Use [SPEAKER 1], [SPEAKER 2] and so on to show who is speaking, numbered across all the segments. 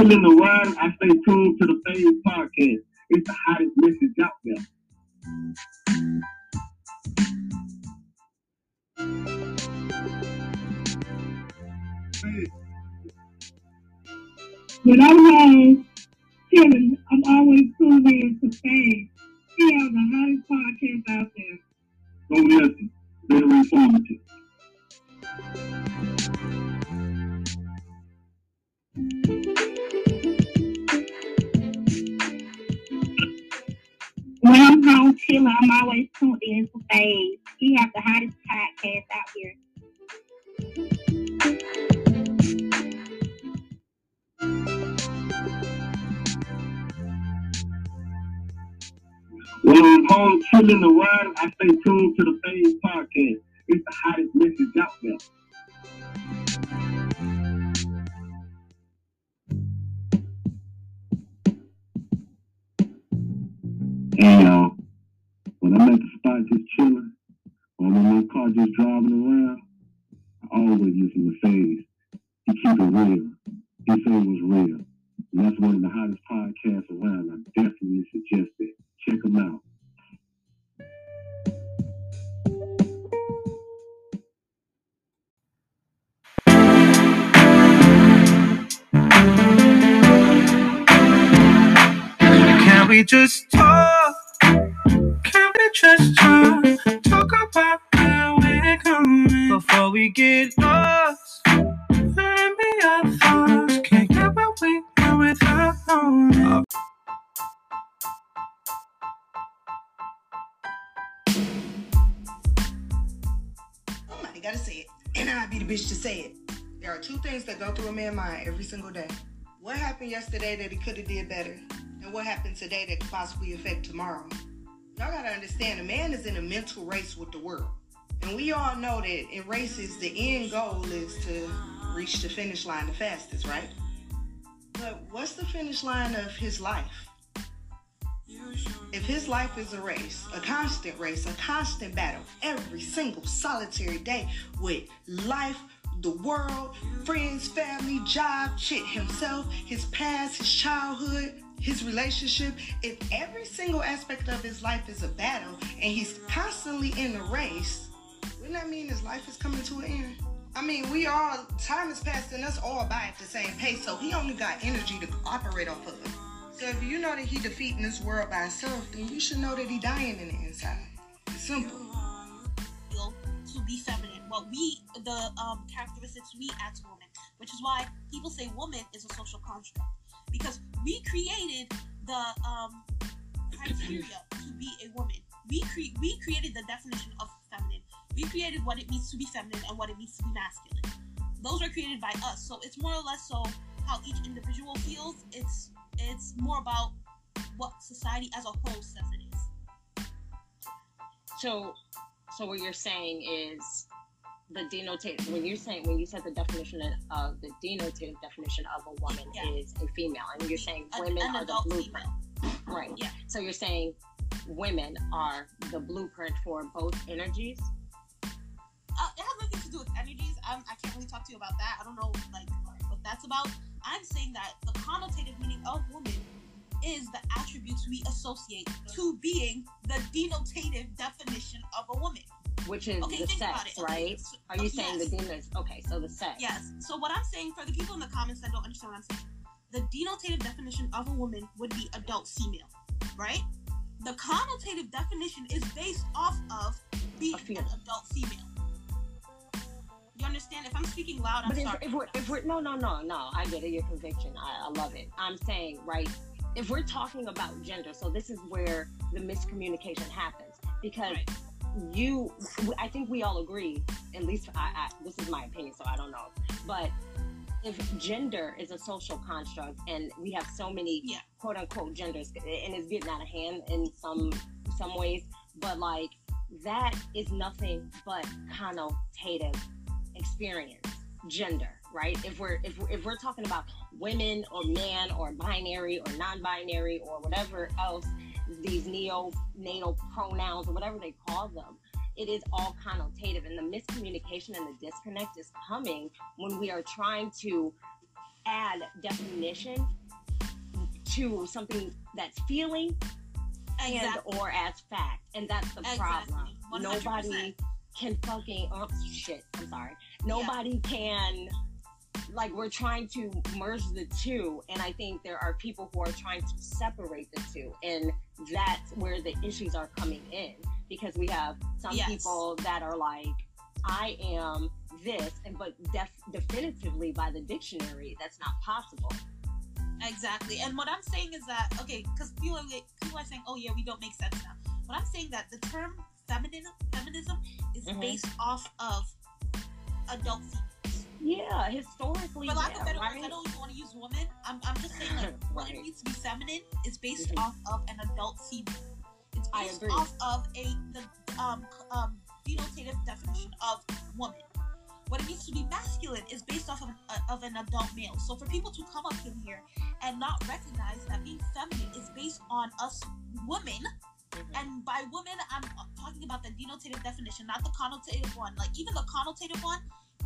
[SPEAKER 1] Chilling the ride, I stay tuned to the Phase Podcast. It's the hottest message out there.
[SPEAKER 2] When I'm home chilling, I'm always tuned in to Phase. We have the hottest podcast out there.
[SPEAKER 1] Go listen. Very informative.
[SPEAKER 2] When I'm home chilling, I'm always tuned in to Phase. He has the hottest podcast out here.
[SPEAKER 1] When I'm home chilling the ride, I stay tuned to the Phase Podcast. It's the hottest message out there. Hey y'all, when I'm at the spot just chilling, or when my car just driving around, I always listen to Phase. He keep it real. He say it was real. And that's one of the hottest podcasts around. I definitely suggest it. Check him out.
[SPEAKER 3] We just talk? Can we just talk? About where we're going before we get lost. Maybe our thoughts can't get what we want without knowing.
[SPEAKER 4] Somebody gotta say it. And I be the bitch to say it. There are two things that go through a man's mind every single day. What happened yesterday that he could have did better? And what happened today that could possibly affect tomorrow? Y'all gotta understand, a man is in a mental race with the world. And we all know that in races, the end goal is to reach the finish line the fastest, right? But what's the finish line of his life? If his life is a race, a constant race, a constant battle, every single solitary day with life, the world, friends, family, job, shit, himself, his past, his childhood, his relationship, if every single aspect of his life is a battle and he's constantly in a race, wouldn't that mean his life is coming to an end? I mean, we all, time is passing us all by at the same pace, so he only got energy to operate off of. So if you know that he defeating this world by himself, then you should know that he dying in the inside. It's simple.
[SPEAKER 5] to be feminine, what we, the um, characteristics we add to women, which is why people say woman is a social construct. Because we created the um, criteria to be a woman. We, cre- we created the definition of feminine. We created what it means to be feminine and what it means to be masculine. Those were created by us. So it's more or less so how each individual feels. It's it's more about what society as a whole says it is.
[SPEAKER 6] So, so what you're saying is the denotative. When you're saying when you said the definition of the denotative definition of a woman
[SPEAKER 5] Yeah.
[SPEAKER 6] is a female, and you're saying
[SPEAKER 5] An-
[SPEAKER 6] women
[SPEAKER 5] an
[SPEAKER 6] are the blueprint, right?
[SPEAKER 5] Yeah.
[SPEAKER 6] So you're saying women are the blueprint for both energies.
[SPEAKER 5] Uh, it has nothing to do with energies. I'm, I can't really talk to you about that. I don't know like what that's about. I'm saying that the connotative meaning of woman is the attributes we associate to being the denotative definition of a woman.
[SPEAKER 6] Which is
[SPEAKER 5] Okay,
[SPEAKER 6] the sex. Right?
[SPEAKER 5] so-
[SPEAKER 6] Are you saying
[SPEAKER 5] yes.
[SPEAKER 6] the demon is okay? So the sex.
[SPEAKER 5] Yes. So what I'm saying for the people in the comments that don't understand what I'm saying, the denotative definition of a woman would be adult female, right? The connotative definition is based off of being an adult female. You understand? If I'm speaking loud, I'm
[SPEAKER 6] But if,
[SPEAKER 5] sorry.
[SPEAKER 6] if we're if we're no no no no, I get it. Your conviction, I, I love it. I'm saying right. If we're talking about gender, so this is where the miscommunication happens because
[SPEAKER 5] Right.
[SPEAKER 6] You, I think we all agree. At least I, I, this is my opinion, so I don't know. But if gender is a social construct, and we have so many
[SPEAKER 5] Yeah.
[SPEAKER 6] quote unquote genders, and it's getting out of hand in some some ways, but like that is nothing but connotative experience gender right if we're if we're, if we're talking about women or man or binary or non-binary or whatever else these neonatal pronouns or whatever they call them it is all connotative. And the miscommunication and the disconnect is coming when we are trying to add definition to something that's feeling and or as fact. And that's the problem.
[SPEAKER 5] 100%.
[SPEAKER 6] nobody can fucking oh shit i'm sorry. Nobody can like we're trying to merge the two and i think there are people who are trying to separate the two and that's where the issues are coming in because we have some
[SPEAKER 5] Yes.
[SPEAKER 6] people that are like i am this and but def- definitively by the dictionary that's not possible
[SPEAKER 5] Exactly. And what I'm saying is that okay, because people are people are saying, oh yeah, we don't make sense now. But I'm saying that the term feminism feminism is
[SPEAKER 6] Mhm.
[SPEAKER 5] based off of adult.
[SPEAKER 6] Yeah historically
[SPEAKER 5] For lack
[SPEAKER 6] yeah,
[SPEAKER 5] of better
[SPEAKER 6] right?
[SPEAKER 5] words, I don't even want to use woman. I'm, I'm just saying like what it means to be feminine is based
[SPEAKER 6] Mhm.
[SPEAKER 5] off of an adult female. It's based off of a the um um denotative definition of woman. What it means to be masculine is based off of, uh, of an adult male. So for people to come up in here and not recognize that being feminine is based on us women,
[SPEAKER 6] Mhm.
[SPEAKER 5] and by women I'm talking about the denotative definition, not the connotative one. Like even the connotative one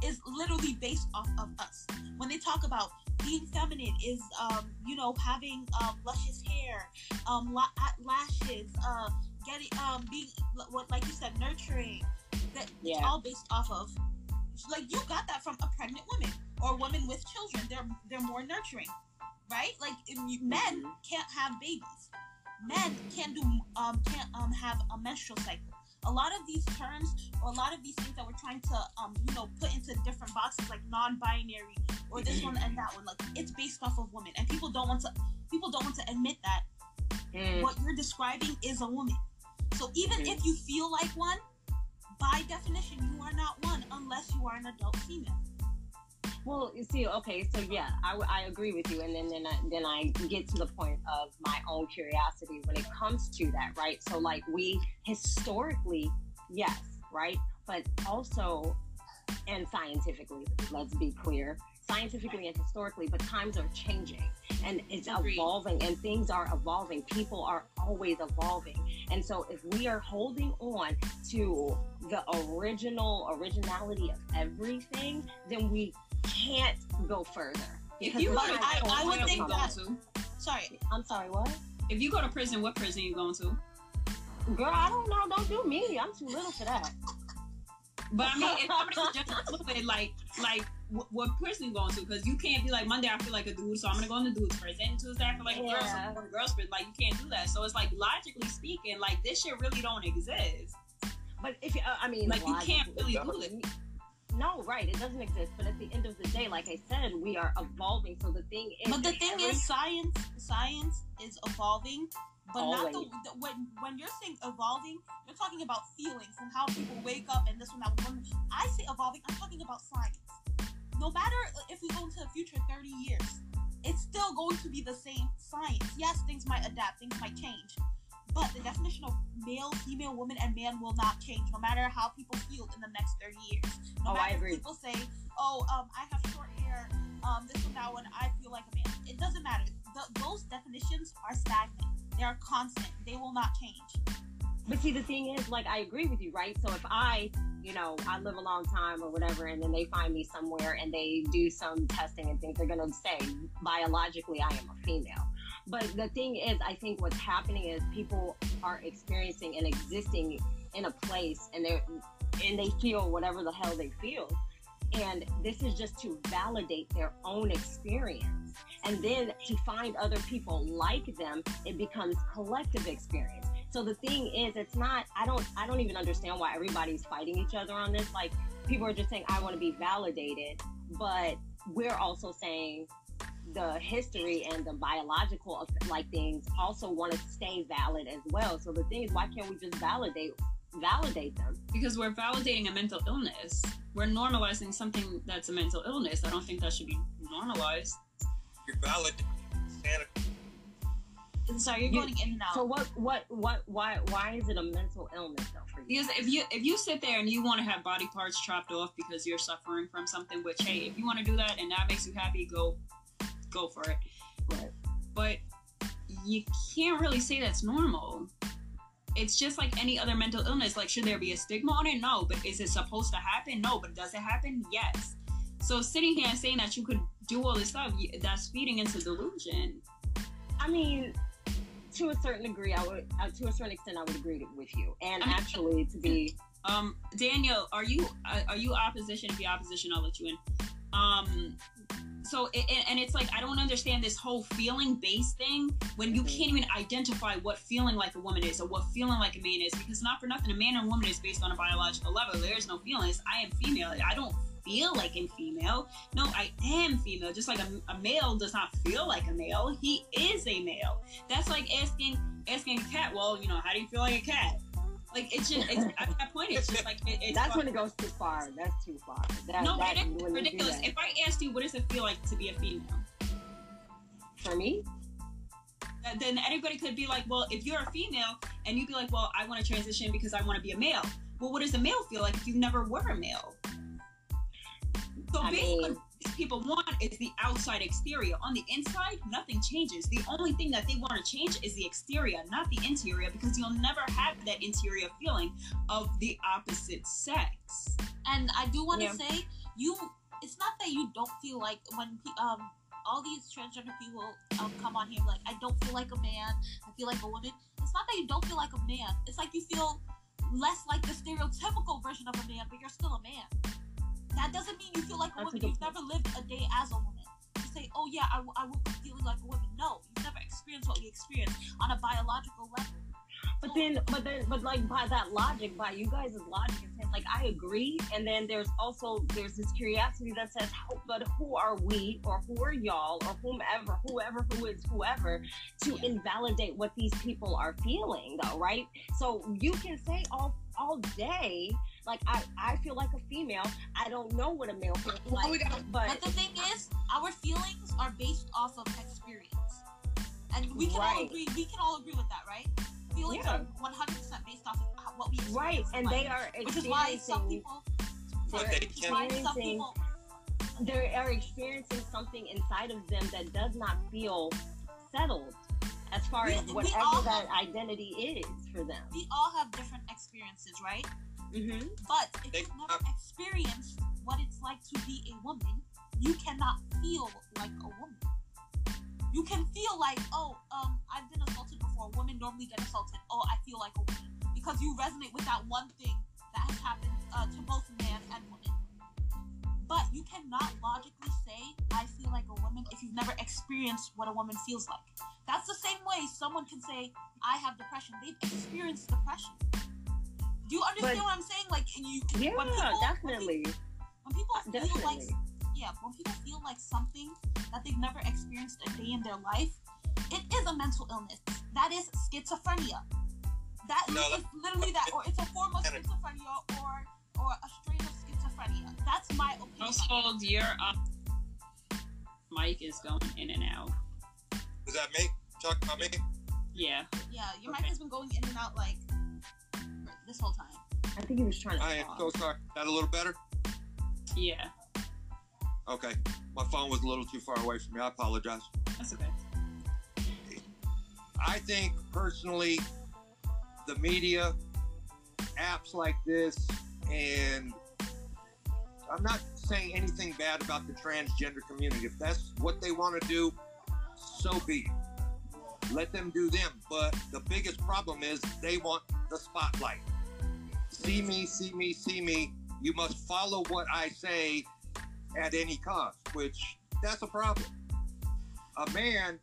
[SPEAKER 5] is literally based off of us. When they talk about being feminine is um you know having um luscious hair, um la- lashes, uh getting um being what like you said nurturing. That it's all based off of like you got that from a pregnant woman or women with children. They're they're more nurturing, right? Like men
[SPEAKER 6] Mhm.
[SPEAKER 5] can't have babies. Men can't do um can't um have a menstrual cycle. A lot of these terms or a lot of these things that we're trying to um you know put into different boxes like non-binary or this one and that one like it's based off of women and people don't want to people don't want to admit that
[SPEAKER 6] Mm.
[SPEAKER 5] what you're describing is a woman. So even
[SPEAKER 6] Mhm.
[SPEAKER 5] if you feel like one, by definition you are not one unless you are an adult female.
[SPEAKER 6] Well, you see, okay, so yeah, I, I agree with you, and then then I, then I get to the point of my own curiosity when it comes to that, right? So like we historically, yes, right, but also and scientifically, let's be clear, scientifically and historically, but times are changing and it's evolving, and things are evolving. People are always evolving, and so if we are holding on to the original originality of everything, then we can't go further.
[SPEAKER 7] If you go
[SPEAKER 5] I-
[SPEAKER 7] to
[SPEAKER 5] I- I would think
[SPEAKER 7] you
[SPEAKER 6] further.
[SPEAKER 7] going
[SPEAKER 5] that-
[SPEAKER 7] to?
[SPEAKER 5] Sorry.
[SPEAKER 6] I'm sorry, what?
[SPEAKER 7] If you go to prison, what prison you going to?
[SPEAKER 6] Girl, I don't know. Don't do me. I'm too little for that.
[SPEAKER 7] But I mean, if somebody's just fluid, like like what, what you going to? Because you can't be like Monday I feel like a dude, so I'm gonna go on the dude's prison. Tuesday I feel like a girl, so. I'm going girl's prison. Like you can't do that. So it's like logically speaking, like this shit really don't exist.
[SPEAKER 6] But if you, uh, I mean,
[SPEAKER 7] Like, you can't really do it.
[SPEAKER 6] No, right. It doesn't exist. But at the end of the day, like I said, we are evolving. So the thing is,
[SPEAKER 5] But the thing
[SPEAKER 6] every-
[SPEAKER 5] is, science science is evolving, but not the, the when when you're saying evolving, you're talking about feelings and how people wake up and this one that one. I say evolving, I'm talking about science. No matter if we go into the future 30 years, it's still going to be the same science. Yes, things might adapt, things might change, but the definition of male, female, woman, and man will not change, no matter how people feel in the next 30 years. No
[SPEAKER 6] Oh, I
[SPEAKER 5] matter
[SPEAKER 6] agree.
[SPEAKER 5] if people say, "Oh, um, I have short hair," um, this one, that one, I feel like a man. It doesn't matter. Th- those definitions are stagnant. They are constant. They will not change.
[SPEAKER 6] But see, the thing is, like, I agree with you, right? So if I you know, I live a long time or whatever, and then they find me somewhere and they do some testing and things, they're gonna say biologically I am a female. But the thing is, I think what's happening is people are experiencing and existing in a place, and they and they feel whatever the hell they feel, and this is just to validate their own experience, and then to find other people like them, it becomes collective experience. So the thing is, it's not. I don't. I don't even understand why everybody's fighting each other on this. Like people are just saying, I want to be validated, but we're also saying the history and the biological like things also want to stay valid as well. So the thing is, why can't we just validate validate them?
[SPEAKER 7] Because we're validating a mental illness. We're normalizing something that's a mental illness. I don't think that should be normalized.
[SPEAKER 8] You're valid.
[SPEAKER 5] Sorry, you're
[SPEAKER 6] You-
[SPEAKER 5] going in and out.
[SPEAKER 6] So what what what why why is it a mental illness though for you?
[SPEAKER 7] Because if you if you sit there and you want to have body parts chopped off because you're suffering from something, which hey, if you want to do that and that makes you happy, go go for it.
[SPEAKER 6] Right.
[SPEAKER 7] But you can't really say that's normal. It's just like any other mental illness. Like, should there be a stigma on it? No. But is it supposed to happen? No. But does it happen? Yes. So sitting here and saying that you could do all this stuff, that's feeding into delusion.
[SPEAKER 6] I mean, to a certain degree, I would uh, to a certain extent I would agree with you. And
[SPEAKER 7] I mean-
[SPEAKER 6] actually, to be
[SPEAKER 7] Um, Daniel, are you uh, are you opposition? If you opposition, I'll let you in. Um, so it, and- it's like I don't understand this whole feeling based thing when you
[SPEAKER 6] Mhm.
[SPEAKER 7] can't even identify what feeling like a woman is or what feeling like a man is because not for nothing, a man and a woman is based on a biological level. There is no feelings. I am female. I don't feel like I'm female. No, I am female. Just like a, a male does not feel like a male. He is a male. That's like asking asking a cat. Well, you know, how do you feel like a cat? Like it's just it's, at that point, it's just like it, it's
[SPEAKER 6] that's when it goes too far. That's too far. That,
[SPEAKER 7] no,
[SPEAKER 6] that,
[SPEAKER 7] it is ridiculous. If I asked you, what does it feel like to be a female?
[SPEAKER 6] For me,
[SPEAKER 7] Then anybody could be like, well, if you're a female and you'd be like, well, I want to transition because I want to be a male. Well, what does a male feel like if you never were a male? So
[SPEAKER 6] I
[SPEAKER 7] basically,
[SPEAKER 6] mean-
[SPEAKER 7] people want is the outside exterior. On the inside, nothing changes. The only thing that they want to change is the exterior, not the interior, because you'll never have that interior feeling of the opposite sex.
[SPEAKER 5] And I do want to
[SPEAKER 6] Yeah.
[SPEAKER 5] say, you. It's not that you don't feel like when um all these transgender people um come on here like I don't feel like a man, I feel like a woman. It's not that you don't feel like a man. It's like you feel less like the stereotypical version of a man, but you're still a man. That doesn't mean you feel like a
[SPEAKER 6] That's
[SPEAKER 5] woman.
[SPEAKER 6] good
[SPEAKER 5] You've never lived a day as a woman. You say, oh yeah, I woke up feeling like a woman. No, you've never experienced what we experience on a biological level.
[SPEAKER 6] but then, but then, but like by that logic, by you guys' logic, like I agree. And then there's also there's this curiosity that says, how, but who are we, or who are y'all, or whomever, whoever who is whoever, to invalidate what these people are feeling, though, right? So you can say all all day, like I I feel like a female. I don't know what a male feels
[SPEAKER 4] Well,
[SPEAKER 6] like,
[SPEAKER 4] we got-
[SPEAKER 6] but
[SPEAKER 5] But the thing is, our feelings are based off of experience, and we can all
[SPEAKER 6] Right.
[SPEAKER 5] agree. We can all agree with that, right? Feelings
[SPEAKER 6] Yeah.
[SPEAKER 5] are one hundred percent based off of what we experience.
[SPEAKER 6] right, and
[SPEAKER 5] life.
[SPEAKER 6] they are
[SPEAKER 5] which is why some people,
[SPEAKER 8] But
[SPEAKER 6] They're
[SPEAKER 8] they
[SPEAKER 5] which is why some
[SPEAKER 6] experiencing
[SPEAKER 5] people,
[SPEAKER 6] they are experiencing something inside of them that does not feel settled as far
[SPEAKER 5] We-
[SPEAKER 6] as
[SPEAKER 5] we
[SPEAKER 6] whatever that
[SPEAKER 5] have-
[SPEAKER 6] identity is for them.
[SPEAKER 5] we all have different experiences, right?
[SPEAKER 6] Mm-hmm.
[SPEAKER 5] But if
[SPEAKER 8] They-
[SPEAKER 5] you've never experienced what it's like to be a woman, you cannot feel like a woman. You can feel like, oh, um, I've been assaulted before. Women normally get assaulted. Oh, I feel like a woman because you resonate with that one thing that has happened uh, to both man and woman. But you cannot logically say I feel like a woman if you've never experienced what a woman feels like. That's the same way someone can say I have depression. They've experienced depression. Do you understand
[SPEAKER 6] But-
[SPEAKER 5] what I'm saying? Like, and you,
[SPEAKER 6] Yeah,
[SPEAKER 5] when people,
[SPEAKER 6] definitely.
[SPEAKER 5] When people, when people feel like, yeah, when people feel like something that they've never experienced a day in their life, it is a mental illness. That is schizophrenia. That
[SPEAKER 8] No,
[SPEAKER 5] is literally that, or it's a form of schizophrenia, or or a strain of schizophrenia. That's my opinion.
[SPEAKER 7] Household, your uh, mic is going in and out.
[SPEAKER 8] Is that me? Talking about me?
[SPEAKER 7] Yeah.
[SPEAKER 5] Yeah, your
[SPEAKER 7] Okay.
[SPEAKER 5] mic has been going in and out like this whole time.
[SPEAKER 6] I think he was trying to.
[SPEAKER 8] I am so sorry. That a little better?
[SPEAKER 7] Yeah.
[SPEAKER 8] Okay. My phone was a little too far away from me. I apologize.
[SPEAKER 7] That's okay.
[SPEAKER 8] I think personally, the media, apps like this,
[SPEAKER 9] And I'm not saying anything bad about the transgender community. If that's what they want to do, so be it. Let them do them. But the biggest problem is they want the spotlight. See me, see me, see me. You must follow what I say at any cost, which that's a problem. A man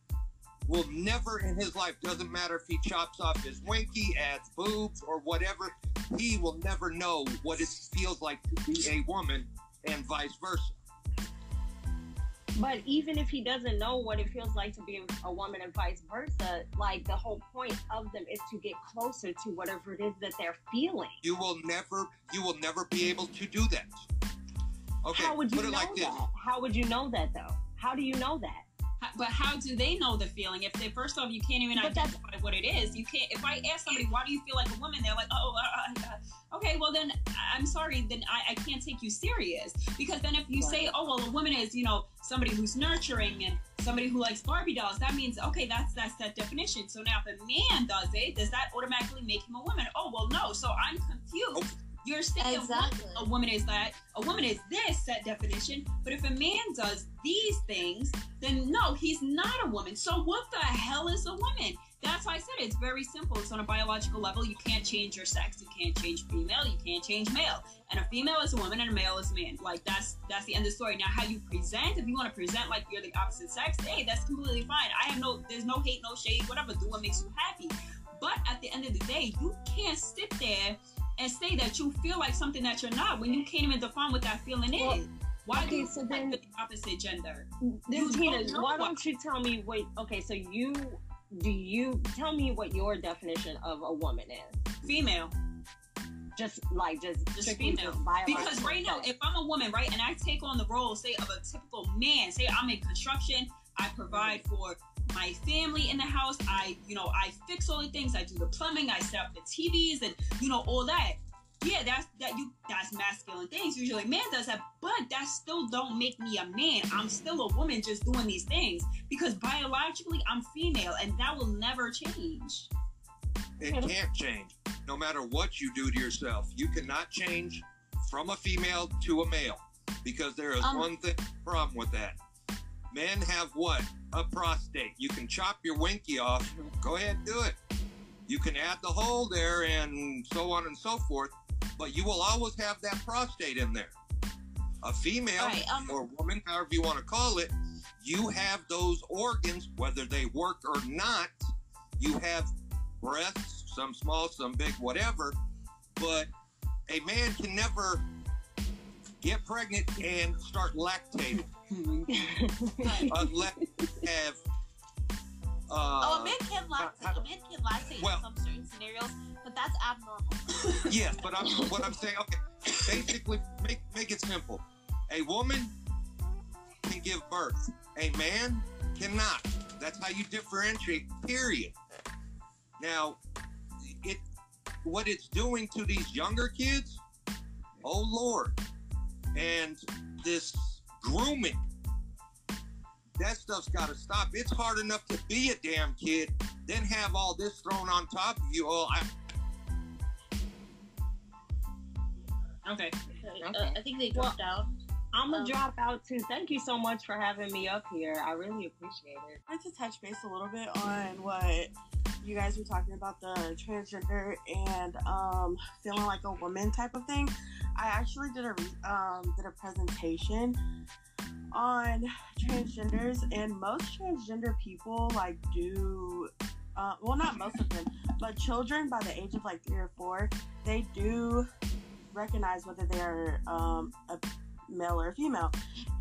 [SPEAKER 9] will never in his life, doesn't matter if he chops off his winky, adds boobs, or whatever, he will never know what it feels like to be a woman and vice versa.
[SPEAKER 6] But even if he doesn't know what it feels like to be a woman and vice versa, like the whole point of them is to get closer to whatever it is that they're feeling.
[SPEAKER 9] You will never, you will never be able to do that. Okay,
[SPEAKER 6] How would you
[SPEAKER 9] put it
[SPEAKER 6] know
[SPEAKER 9] like this.
[SPEAKER 6] that? How would you know that though? How do you know that?
[SPEAKER 7] But how do they know the feeling? If they first off, you can't even
[SPEAKER 6] But
[SPEAKER 7] identify what it is. You can't. If I ask somebody, why do you feel like a woman? They're like, oh, uh, uh, okay. Well, then I'm sorry. Then I, I can't take you serious because then if you say, oh, well, a woman is, you know, somebody who's nurturing and somebody who likes Barbie dolls, that means okay, that's that's that definition. So now if a man does it, does that automatically make him a woman? Oh, well, no. So I'm confused. You're saying
[SPEAKER 5] Exactly.
[SPEAKER 7] a woman is that, a woman is this set definition, but if a man does these things, then no, he's not a woman. So what the hell is a woman? That's why I said it's very simple. It's on a biological level. You can't change your sex. You can't change female. You can't change male. And a female is a woman and a male is a man. Like that's that's the end of the story. Now how you present, if you want to present like you're the opposite sex, hey, that's completely fine. I have no there's no hate, no shade, whatever. Do what makes you happy. But at the end of the day, you can't sit there and say that you feel like something that you're not when you can't even define what that feeling
[SPEAKER 6] Well,
[SPEAKER 7] is. Why do you
[SPEAKER 6] so then-
[SPEAKER 7] the opposite gender?
[SPEAKER 6] Then Tina,
[SPEAKER 7] don't
[SPEAKER 6] why don't you tell me what? Okay, so you do you tell me what your definition of a woman is?
[SPEAKER 7] Female.
[SPEAKER 6] Just like just
[SPEAKER 7] Just female.
[SPEAKER 6] just
[SPEAKER 7] Because right now, if I'm a woman, right, and I take on the role, say, of a typical man, say I'm in construction, I provide for my family in the house, I, you know, I fix all the things, I do the plumbing, I set up the TVs, and you know all that. Yeah, that's that you that's masculine things. Usually, a man does that, but that still don't make me a man. I'm still a woman just doing these things because biologically I'm female, and that will never change.
[SPEAKER 9] It can't change. No matter what you do to yourself, you cannot change from a female to a male because there is
[SPEAKER 5] Um,
[SPEAKER 9] one thing problem with that. Men have what? A prostate. You can chop your winky off. Go ahead do it. You can add the hole there and so on and so forth, but you will always have that prostate in there. A female
[SPEAKER 5] Right, um-
[SPEAKER 9] or woman, however you want to call it, you have those organs, whether they work or not. You have breasts, some small, some big, whatever. But a man can never get pregnant and start lactating unless you have. Uh,
[SPEAKER 5] oh, a man can lactate.
[SPEAKER 9] uh,
[SPEAKER 5] A man can lactate
[SPEAKER 9] well-
[SPEAKER 5] in some certain scenarios, but that's abnormal.
[SPEAKER 9] Yes, but I'm, what I'm saying, okay, basically, make make it simple. A woman can give birth. A man cannot. That's how you differentiate. Period. Now, it what it's doing to these younger kids. Oh Lord, and this grooming. That stuff's got to stop. It's hard enough to be a damn kid, then have all this thrown on top of you. Oh, I,
[SPEAKER 7] Okay.
[SPEAKER 5] Uh, I think they dropped out.
[SPEAKER 6] I'm gonna
[SPEAKER 5] Um,
[SPEAKER 6] drop out too. Thank you so much for having me up here. I really appreciate it.
[SPEAKER 10] I'd to touch base a little bit on what you guys were talking about the transgender and um, feeling like a woman type of thing. I actually did a um, did a presentation on transgenders, and most transgender people like do. Uh, well, not most of them, but children by the age of like three or four, they do recognize whether they are um, a male or female,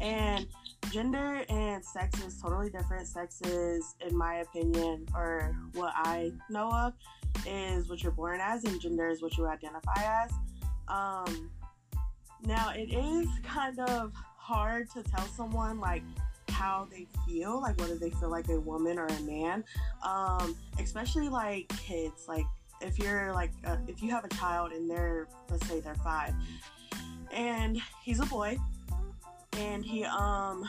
[SPEAKER 10] and gender and sex is totally different. Sex is, in my opinion, or what I know of, is what you're born as, and gender is what you identify as. Um, now, it is kind of hard to tell someone like how they feel, like whether they feel like a woman or a man, um, especially like kids. Like if you're like, uh, if you have a child and they're, let's say they're five, and he's a boy, and he um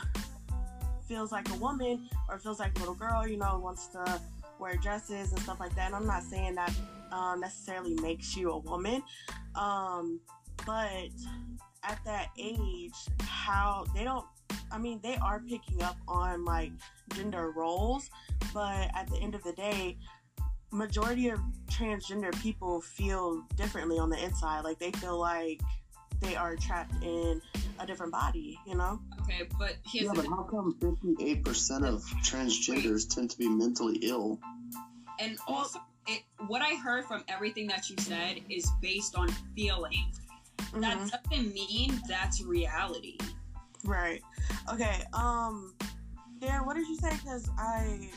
[SPEAKER 10] feels like a woman or feels like a little girl, you know, wants to wear dresses and stuff like that. And I'm not saying that um, necessarily makes you a woman. Um, but at that age, how they don't. I mean, they are picking up on like gender roles, but at the end of the day, majority of transgender people feel differently on the inside. Like they feel like they are trapped in a different body, you know?
[SPEAKER 7] Okay, but here's
[SPEAKER 11] Yeah,
[SPEAKER 7] the
[SPEAKER 11] but how come 58% of transgenders tend to be mentally ill?
[SPEAKER 7] And also, it, what I heard from everything that you said is based on feeling. That
[SPEAKER 10] Mhm.
[SPEAKER 7] doesn't mean that's reality.
[SPEAKER 10] Right. Okay. Um, Darren, what did you say? Because I.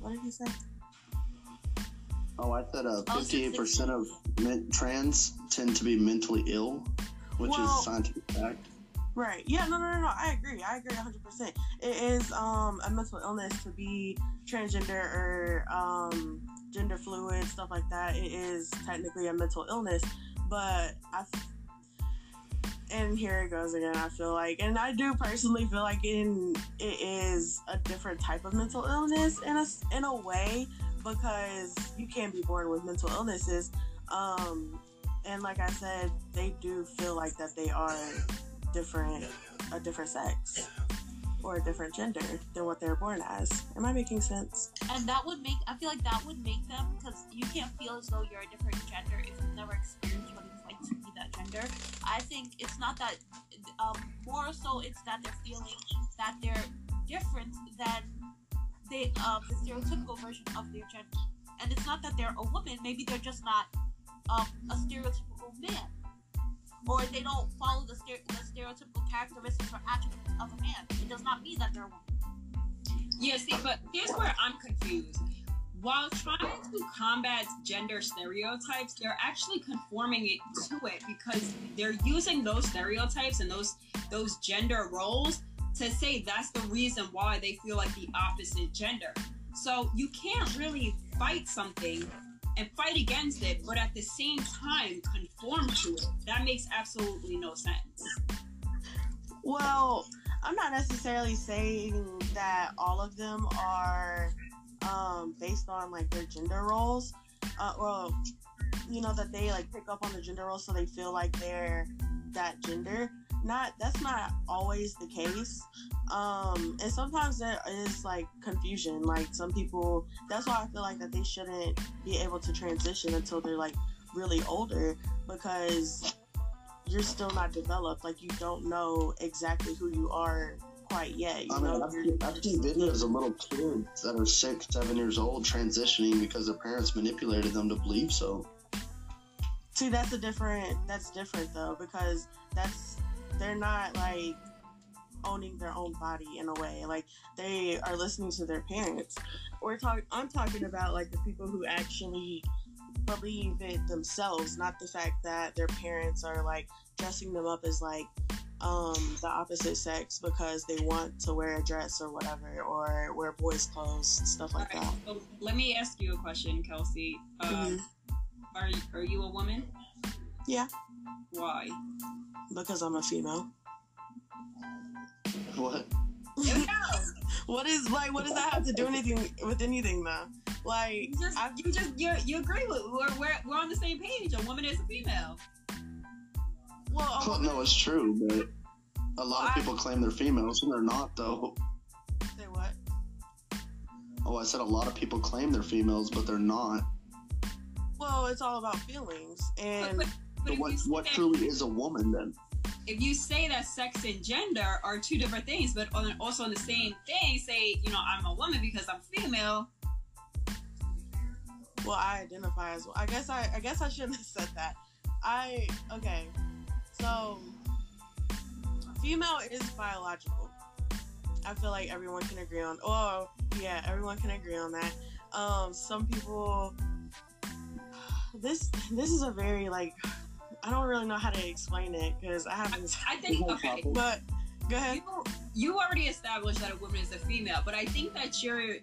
[SPEAKER 10] What did you say?
[SPEAKER 11] Oh, I said uh,
[SPEAKER 10] Oh,
[SPEAKER 11] 58% of men- trans tend to be mentally ill, which
[SPEAKER 10] Well-
[SPEAKER 11] is scientific fact.
[SPEAKER 10] Right. Yeah. No. No. No. No. I agree. I agree 100. percent It is um a mental illness to be transgender or um gender fluid stuff like that. It is technically a mental illness, but I. f- And here it goes again. I feel like, and I do personally feel like in it is a different type of mental illness in a in a way because you can't be born with mental illnesses. Um, and like I said, they do feel like that they are different, a different sex or a different gender than what they're born as. Am I making sense?
[SPEAKER 5] and that would make I feel like that would make them because you can't feel as though you're a different gender if you've never experienced what it's like to be that gender. I think it's not that um, more so it's that they're feeling that they're different than they um, the stereotypical version of their gender, and it's not that they're a woman. Maybe they're just not um, a stereotypical man, or they don't follow the, the stereotypical characteristics or attributes of a man. It does not mean that they're a woman.
[SPEAKER 7] Yeah, see, but here's where I'm confused. While trying to combat gender stereotypes, they're actually conforming it to it because they're using those stereotypes and those those gender roles to say that's the reason why they feel like the opposite gender. So you can't really fight something and fight against it, but at the same time conform to it. That makes absolutely no sense.
[SPEAKER 10] Well, I'm not necessarily saying that all of them are um, based on like their gender roles. Uh, well, you know that they like pick up on the gender roles so they feel like they're that gender. Not that's not always the case. Um, and sometimes there is like confusion. Like some people, that's why I feel like that they shouldn't be able to transition until they're like really older because you're still not developed. Like you don't know exactly who you are quite yet. You
[SPEAKER 11] I mean,
[SPEAKER 10] know,
[SPEAKER 11] I've
[SPEAKER 10] you're,
[SPEAKER 11] seen, I've seen videos of little kids that are six, seven years old transitioning because their parents manipulated them to believe so.
[SPEAKER 10] See that's a different. That's different though because that's they're not like owning their own body in a way. Like they are listening to their parents. We're talking. I'm talking about like the people who actually believe it themselves, not the fact that their parents are like dressing them up as like um the opposite sex because they want to wear a dress or whatever or wear boys clothes stuff like that
[SPEAKER 7] So let me ask you a question, Kelsey. Um,
[SPEAKER 10] Mhm.
[SPEAKER 7] Are are you a woman?
[SPEAKER 10] yeah
[SPEAKER 7] Why?
[SPEAKER 10] because i'm a female
[SPEAKER 11] What?
[SPEAKER 7] There
[SPEAKER 10] what is like what does that have to do anything with anything though like
[SPEAKER 7] You just, you just you, you agree with we're, we're we're on the same page. A woman is a female.
[SPEAKER 10] well a
[SPEAKER 11] Well,
[SPEAKER 10] woman-
[SPEAKER 11] no, it's true, but a lot
[SPEAKER 10] Well,
[SPEAKER 11] of
[SPEAKER 10] I-
[SPEAKER 11] people claim they're females and they're not, though.
[SPEAKER 10] say what
[SPEAKER 11] Oh, I said a lot of people claim they're females, but they're not.
[SPEAKER 10] Well it's all about feelings and
[SPEAKER 7] But, but
[SPEAKER 11] But what what
[SPEAKER 7] that,
[SPEAKER 11] truly is a woman then?
[SPEAKER 7] if you say that sex and gender are two different things, but on, also on the same thing, say you know I'm a woman because I'm female.
[SPEAKER 10] well i identify as well i guess i i guess i shouldn't have said that i okay so female is biological i feel like everyone can agree on oh yeah everyone can agree on that um some people this this is a very like i don't really know how to explain it because i haven't
[SPEAKER 7] I think okay.
[SPEAKER 10] but go ahead
[SPEAKER 7] You, you already established that a woman is a female, but I think that you're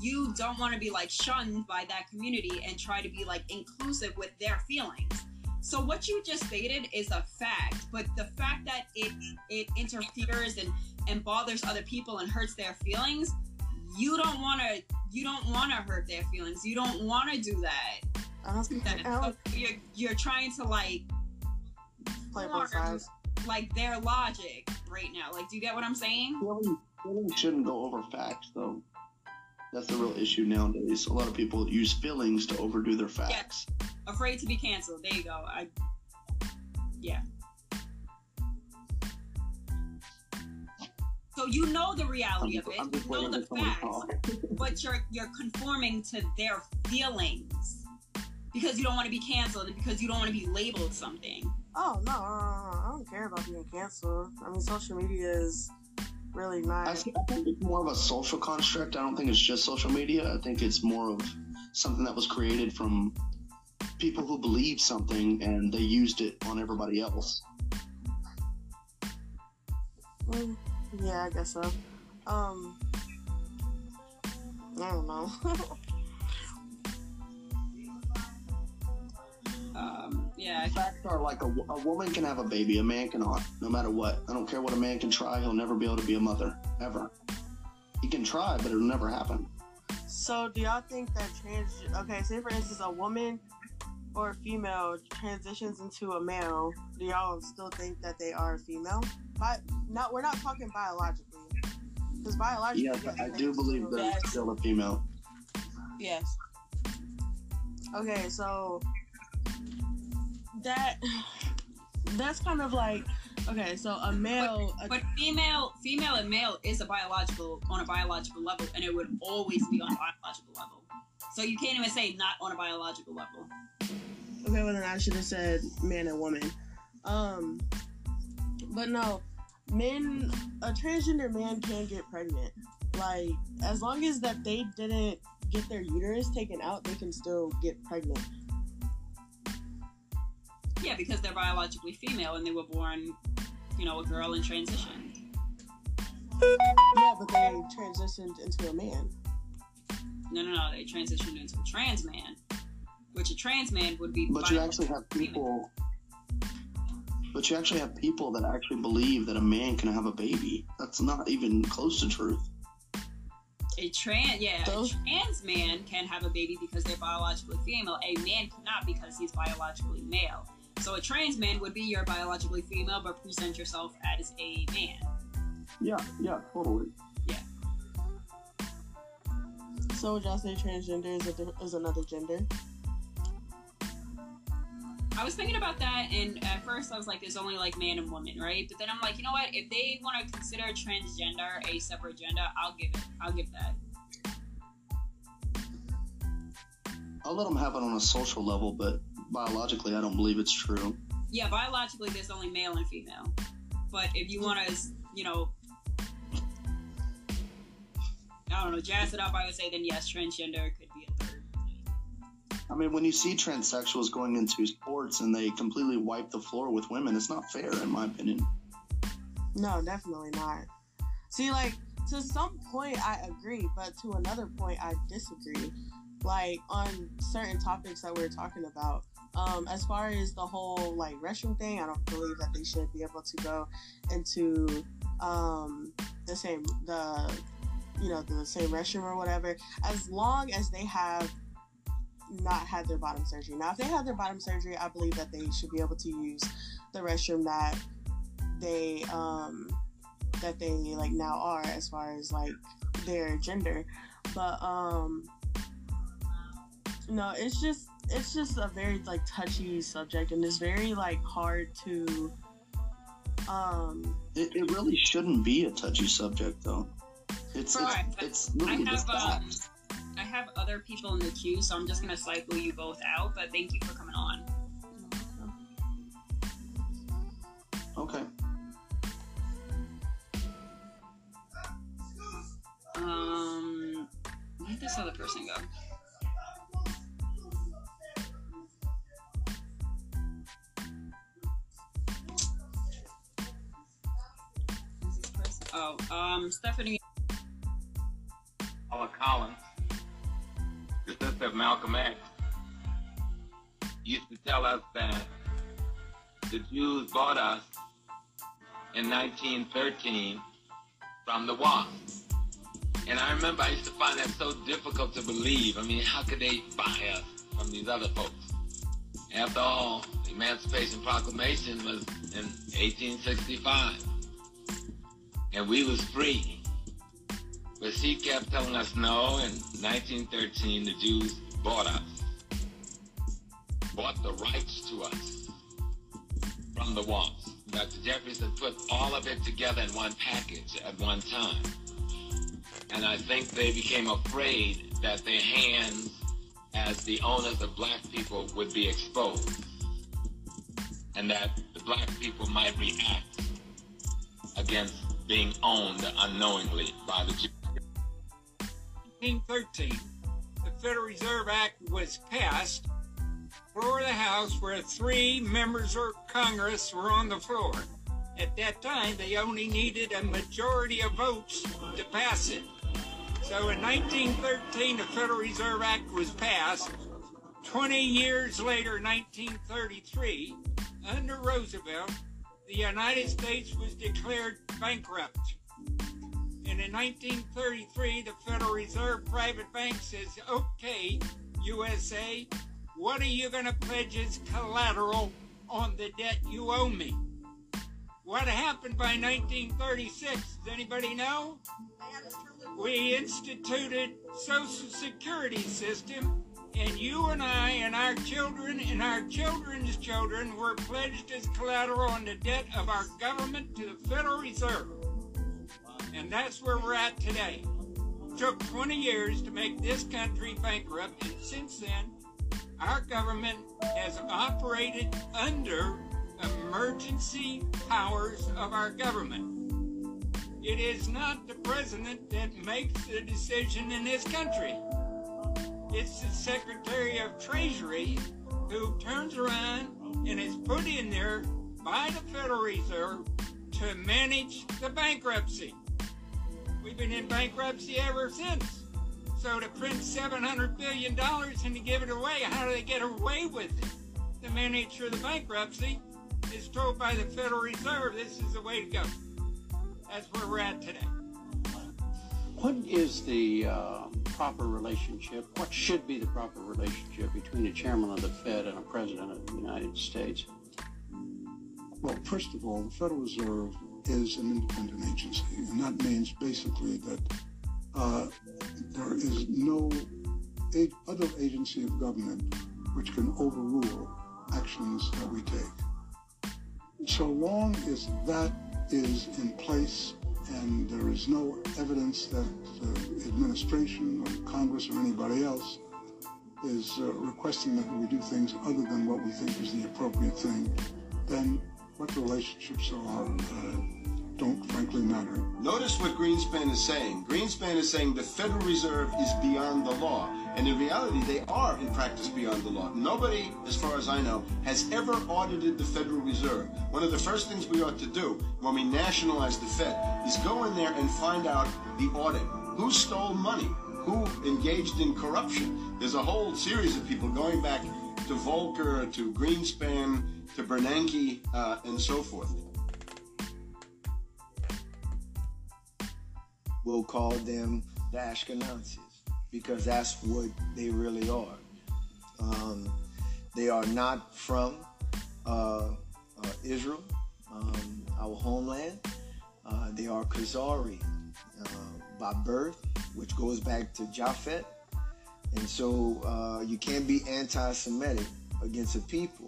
[SPEAKER 7] you don't want to be like shunned by that community and try to be like inclusive with their feelings. So what you just stated is a fact, but the fact that it it interferes and and bothers other people and hurts their feelings, you don't want to you don't want to hurt their feelings. You don't want to do that.
[SPEAKER 10] I don't think
[SPEAKER 7] that-
[SPEAKER 10] I
[SPEAKER 7] you're you're trying to like
[SPEAKER 10] play
[SPEAKER 7] form,
[SPEAKER 10] both sides.
[SPEAKER 7] like their logic right now. Like, do you get what I'm saying?
[SPEAKER 11] Feelings, feelings shouldn't go over facts, though. That's the real issue nowadays. A lot of people use feelings to overdo their facts.
[SPEAKER 7] Afraid to be canceled. There you go. I yeah. So you know the
[SPEAKER 11] I'm
[SPEAKER 7] reality
[SPEAKER 11] just,
[SPEAKER 7] of it.
[SPEAKER 11] I'm
[SPEAKER 7] You know the
[SPEAKER 11] for someone to
[SPEAKER 7] facts. but you're you're conforming to their feelings because you don't want to be canceled and because you don't want to be labeled something.
[SPEAKER 10] Oh no, I don't care about being canceled. I mean, social media is really
[SPEAKER 11] I,
[SPEAKER 10] not.
[SPEAKER 11] think- I think it's more of a social construct. I don't think it's just social media. I think it's more of something that was created from people who believe something and they used it on everybody else.
[SPEAKER 10] Mm, yeah, I guess so. Um, I don't know.
[SPEAKER 7] Um, yeah, I
[SPEAKER 11] Facts are like a, a woman can have a baby, a man cannot, no matter what. I don't care what a man can try, he'll never be able to be a mother, ever. He can try, but it'll never happen.
[SPEAKER 10] so, do y'all think that trans? Okay, say for instance, a woman or a female transitions into a male. Do y'all still think that they are a female? But not, we're not talking biologically, because biologically.
[SPEAKER 11] Yes,
[SPEAKER 10] yes,
[SPEAKER 11] I do believe it's still a female.
[SPEAKER 10] Yes. Okay, so that that's kind of like okay, so a male. a-
[SPEAKER 7] But female, female and male is a biological on a biological level, and it would always be on a biological level. So you can't even say not on a biological level.
[SPEAKER 10] okay, well then I should have said man and woman. Um, but no, men. A transgender man can get pregnant. Like as long as that they didn't get their uterus taken out, they can still get pregnant.
[SPEAKER 7] Yeah, because they're biologically female and they were born, you know, a girl in transition.
[SPEAKER 10] Yeah, but they transitioned into a man.
[SPEAKER 7] No, no, no. They transitioned into a trans man, which a trans man would be.
[SPEAKER 11] But you actually have people. But you actually have people that actually believe that a man can have a baby. That's not even close to truth.
[SPEAKER 7] A trans, yeah,
[SPEAKER 10] Those-
[SPEAKER 7] a trans man can have a baby because they're biologically female. A man cannot because he's biologically male. So a trans man would be your biologically female, but present yourself as a man.
[SPEAKER 11] Yeah, yeah, totally. Yeah.
[SPEAKER 10] So would y'all say transgender is, a, is another gender?
[SPEAKER 7] I was thinking about that, and at first I was like, "There's only like man and woman, right?" But then I'm like, you know what? If they want to consider transgender a separate gender, I'll give it. I'll give that.
[SPEAKER 11] I'll let them have it on a social level, but biologically, I don't believe it's true.
[SPEAKER 7] Yeah, biologically, there's only male and female. But if you want to, you know, I don't know, jazz it up, I would say then yes, transgender could be a third.
[SPEAKER 11] I mean, when you see transsexuals going into sports and they completely wipe the floor with women, it's not fair, in my opinion.
[SPEAKER 10] No, definitely not. See, like to some point I agree, but to another point I disagree. Like on certain topics that we're talking about. Um, as far as the whole like restroom thing, I don't believe that they should be able to go into um, the same the you know the same restroom or whatever, as long as they have not had their bottom surgery. Now, if they had their bottom surgery, I believe that they should be able to use the restroom that they um that they like now are as far as like their gender but um no it's just it's just a very like touchy subject and it's very like hard to um
[SPEAKER 11] It, it really shouldn't be a touchy subject, though. It's it's,
[SPEAKER 7] Alright, but
[SPEAKER 11] it's
[SPEAKER 7] I
[SPEAKER 11] literally
[SPEAKER 7] have
[SPEAKER 11] the
[SPEAKER 7] um. I have other people in the queue, so I'm just gonna cycle you both out. But thank you for coming on.
[SPEAKER 11] Okay.
[SPEAKER 7] Um, where did this other person go? Oh, um, Stephanie.
[SPEAKER 12] Paula Collins, the sister of Malcolm X, used to tell us that the Jews bought us in 1913 from the Wasps. And I remember I used to find that so difficult to believe. I mean, how could they buy us? from these other folks. After all, the Emancipation Proclamation was in 1865, and we was free. But she kept telling us no. In 1913, the Jews bought us, bought the rights to us from the Wasps. Dr. Jefferson put all of it together in one package at one time. And I think they became afraid that their hands as the owners of black people would be exposed. And that the black people might react against being owned unknowingly by the Jews.
[SPEAKER 13] 1913, the Federal Reserve Act was passed. Floor of the House, where three members of Congress were on the floor. At that time, they only needed a majority of votes to pass it. So in 1913, the Federal Reserve Act was passed. 20 years later, 1933, under Roosevelt, the United States was declared bankrupt. And in 1933, the Federal Reserve Private Bank says, okay, USA, what are you going to pledge as collateral on the debt you owe me? What happened by 1936? Does anybody know? We instituted Social Security system, and you and I and our children and our children's children were pledged as collateral on the debt of our government to the Federal Reserve. And that's where we're at today. Took 20 years to make this country bankrupt, and since then, our government has operated under emergency powers of our government. It is not the president that makes the decision in this country. It's the Secretary of Treasury who turns around and is put in there by the Federal Reserve to manage the bankruptcy. We've been in bankruptcy ever since. So to print $700 billion and to give it away, how do they get away with it? The manager of the bankruptcy is told by the Federal Reserve this is the way to go. That's where we're at today.
[SPEAKER 14] What is the uh, proper relationship? What should be the proper relationship between a chairman of the Fed and a president of the United States?
[SPEAKER 15] Well, first of all, the Federal Reserve is an independent agency, and that means basically that uh, there is no other agency of government which can overrule actions that we take. So long as that is in place and there is no evidence that the administration or Congress or anybody else is uh, requesting that we do things other than what we think is the appropriate thing, then what the relationships are uh, don't frankly matter.
[SPEAKER 16] Notice what Greenspan is saying. Greenspan is saying the Federal Reserve is beyond the law. And in reality, they are in practice beyond the law. Nobody, as far as I know, has ever audited the Federal Reserve. One of the first things we ought to do when we nationalize the Fed is go in there and find out the audit. Who stole money? Who engaged in corruption? There's a whole series of people going back to Volcker, to Greenspan, to Bernanke, uh, and so forth.
[SPEAKER 17] We'll call them the Ashkenazis because that's what they really are. Um, they are not from uh, uh, Israel, um, our homeland. Uh, they are Khazari uh, by birth, which goes back to Japhet. And so uh, you can't be anti Semitic against a people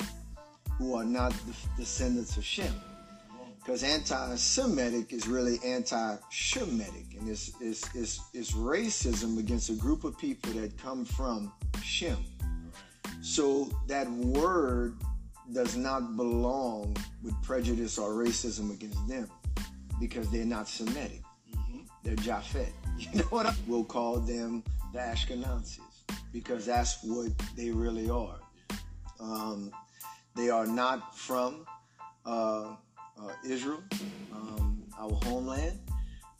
[SPEAKER 17] who are not the descendants of Shem. Because anti Semitic is really anti Shemitic, and it's, it's, it's, it's racism against a group of people that come from Shem. So that word does not belong with prejudice or racism against them because they're not Semitic. They're Japhet. You know what? I, we'll call them the Ashkenazis because that's what they really are. Um, they are not from uh, uh, Israel, um, our homeland.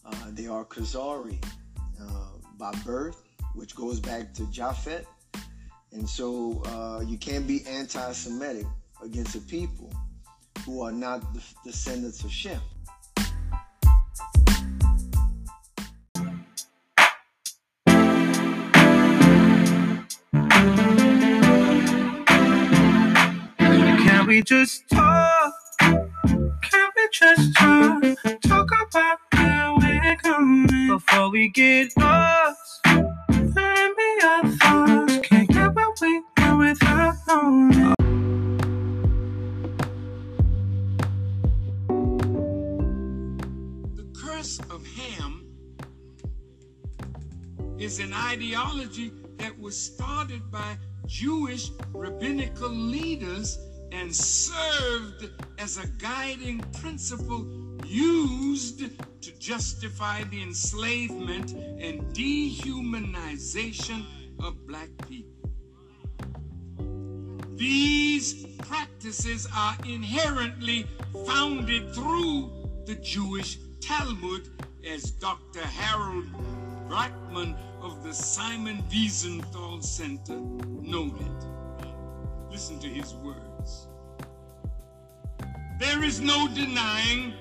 [SPEAKER 17] Uh, they are Khazari uh, by birth, which goes back to Japhet. And so uh, you can't be anti Semitic against a people who are not the descendants of Shem.
[SPEAKER 3] we just talk? Just talk? About where we're going before we get lost. Our thoughts. Can't get what we without knowing.
[SPEAKER 18] The curse of Ham is an ideology that was started by Jewish rabbinical leaders and served as a guiding principle used to justify the enslavement and dehumanization of black people. These practices are inherently founded through the Jewish Talmud, as Dr. Harold Brackman of the Simon Wiesenthal Center noted. Listen to his words. There is no denying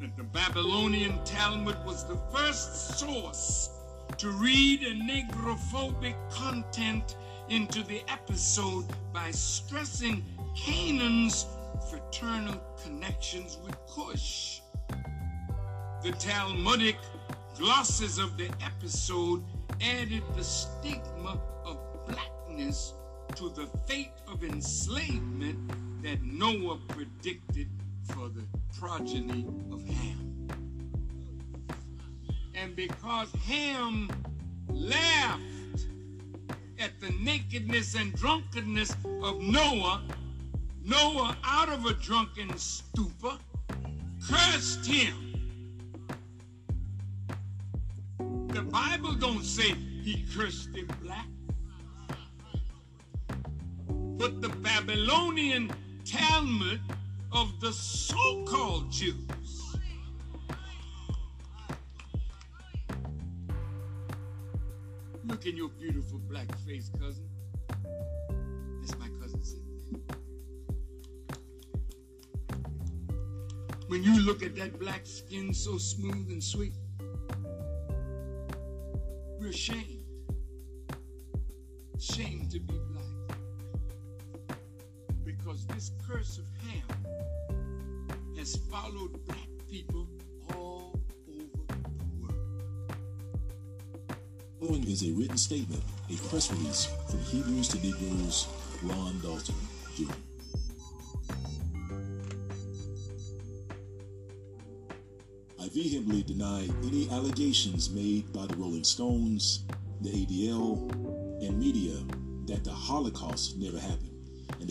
[SPEAKER 18] that the Babylonian Talmud was the first source to read a negrophobic content into the episode by stressing Canaan's fraternal connections with Cush. The Talmudic glosses of the episode added the stigma of blackness to the fate of enslavement that Noah predicted for the progeny of Ham. And because Ham laughed at the nakedness and drunkenness of Noah, Noah, out of a drunken stupor, cursed him. The Bible don't say he cursed him black. But the Babylonian Talmud of the so-called Jews Look in your beautiful black face, cousin. That's my cousin sitting there. When you look at that black skin so smooth and sweet, we're ashamed. Ashamed to be. Because this curse of Ham has followed black people all over the world.
[SPEAKER 19] following is a written statement, a press release from Hebrews to Negroes, Ron Dalton, Jr. I vehemently deny any allegations made by the Rolling Stones, the ADL, and media that the Holocaust never happened,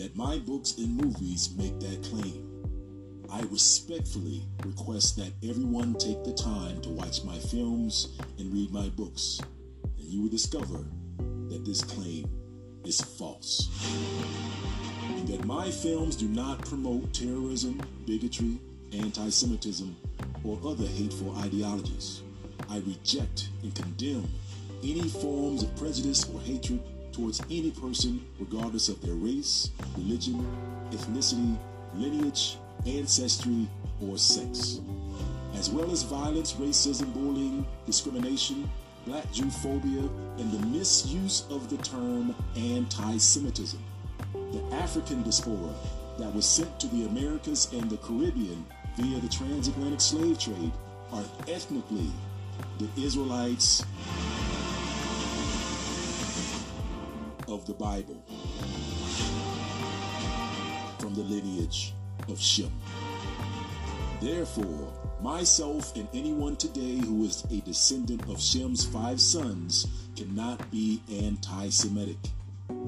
[SPEAKER 19] that my books and movies make that claim. I respectfully request that everyone take the time to watch my films and read my books, and you will discover that this claim is false. And that my films do not promote terrorism, bigotry, anti Semitism, or other hateful ideologies. I reject and condemn any forms of prejudice or hatred towards any person, regardless of their race, religion, ethnicity, lineage, ancestry, or sex, as well as violence, racism, bullying, discrimination, black Jew phobia, and the misuse of the term anti Semitism. The African diaspora that was sent to the Americas and the Caribbean via the transatlantic slave trade are ethnically the Israelites of the Bible from the lineage of Shem. Therefore, myself and anyone today who is a descendant of Shem's five sons cannot be anti Semitic.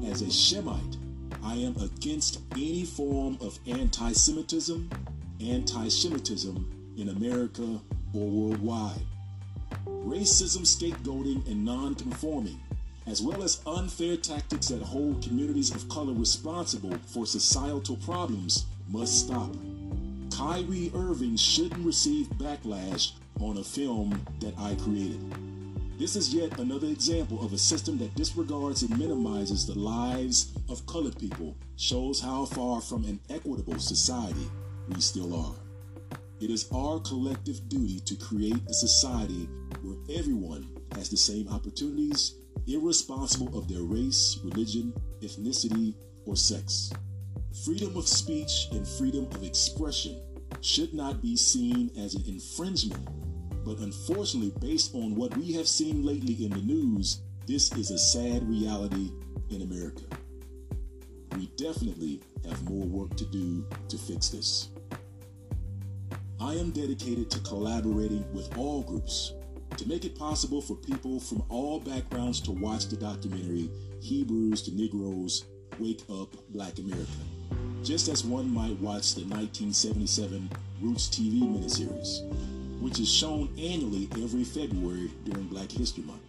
[SPEAKER 19] As a Shemite, I am against any form of anti Semitism, anti Semitism in America or worldwide. Racism, scapegoating, and non conforming, as well as unfair tactics that hold communities of color responsible for societal problems, must stop. Kyrie Irving shouldn't receive backlash on a film that I created. This is yet another example of a system that disregards and minimizes the lives of colored people, shows how far from an equitable society we still are. It is our collective duty to create a society where everyone has the same opportunities, irresponsible of their race, religion, ethnicity, or sex. Freedom of speech and freedom of expression should not be seen as an infringement, but unfortunately, based on what we have seen lately in the news, this is a sad reality in America. We definitely have more work to do to fix this. I am dedicated to collaborating with all groups to make it possible for people from all backgrounds to watch the documentary Hebrews to Negroes Wake Up Black America, just as one might watch the 1977 Roots TV miniseries, which is shown annually every February during Black History Month.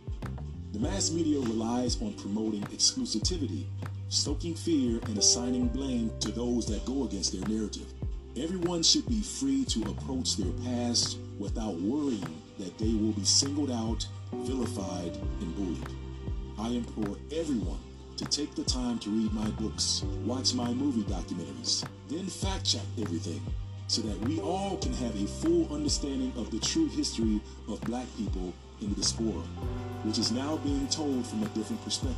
[SPEAKER 19] The mass media relies on promoting exclusivity, stoking fear, and assigning blame to those that go against their narrative. Everyone should be free to approach their past without worrying that they will be singled out, vilified, and bullied. I implore everyone to take the time to read my books, watch my movie documentaries, then fact check everything so that we all can have a full understanding of the true history of black people in the diaspora, which is now being told from a different perspective.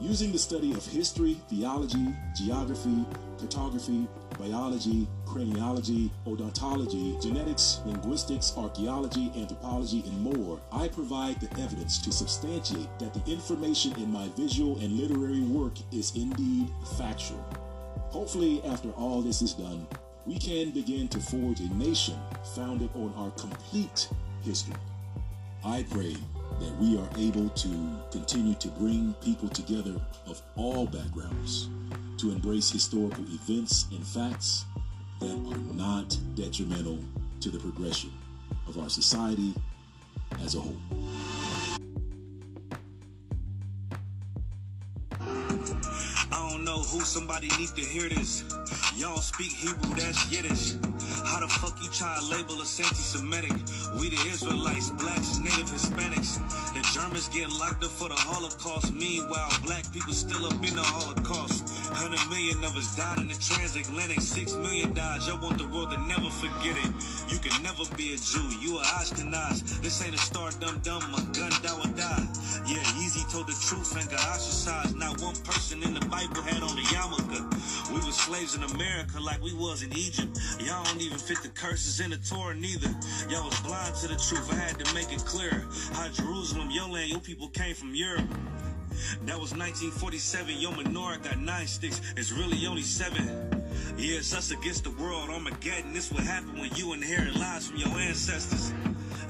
[SPEAKER 19] Using the study of history, theology, geography, cartography, biology, craniology, odontology, genetics, linguistics, archaeology, anthropology, and more, I provide the evidence to substantiate that the information in my visual and literary work is indeed factual. Hopefully, after all this is done, we can begin to forge a nation founded on our complete history. I pray that we are able to continue to bring people together of all backgrounds to embrace historical events and facts that are not detrimental to the progression of our society as a whole.
[SPEAKER 20] I don't know who somebody needs to hear this. Y'all speak Hebrew, that's Yiddish. How the fuck you try to label us anti-Semitic? We the Israelites, blacks, native Hispanics. Germans get locked up for the Holocaust. Meanwhile, black people still up in the Holocaust. Hundred million of us died in the transatlantic. Six million died. Y'all want the world to never forget it. You can never be a Jew. You are Ashkenaz. This ain't a star dum dum. My gun die or die. Yeah, Yeezy told the truth and got ostracized. Not one person in the Bible had on the yarmulke. We were slaves in America like we was in Egypt. Y'all don't even fit the curses in the Torah neither. Y'all was blind to the truth. I had to make it clear how Jerusalem, your land, your people came from Europe. That was 1947. yo menorah got nine sticks. It's really only seven. Yeah, it's us against the world. Armageddon. This what happened when you inherit lies from your ancestors.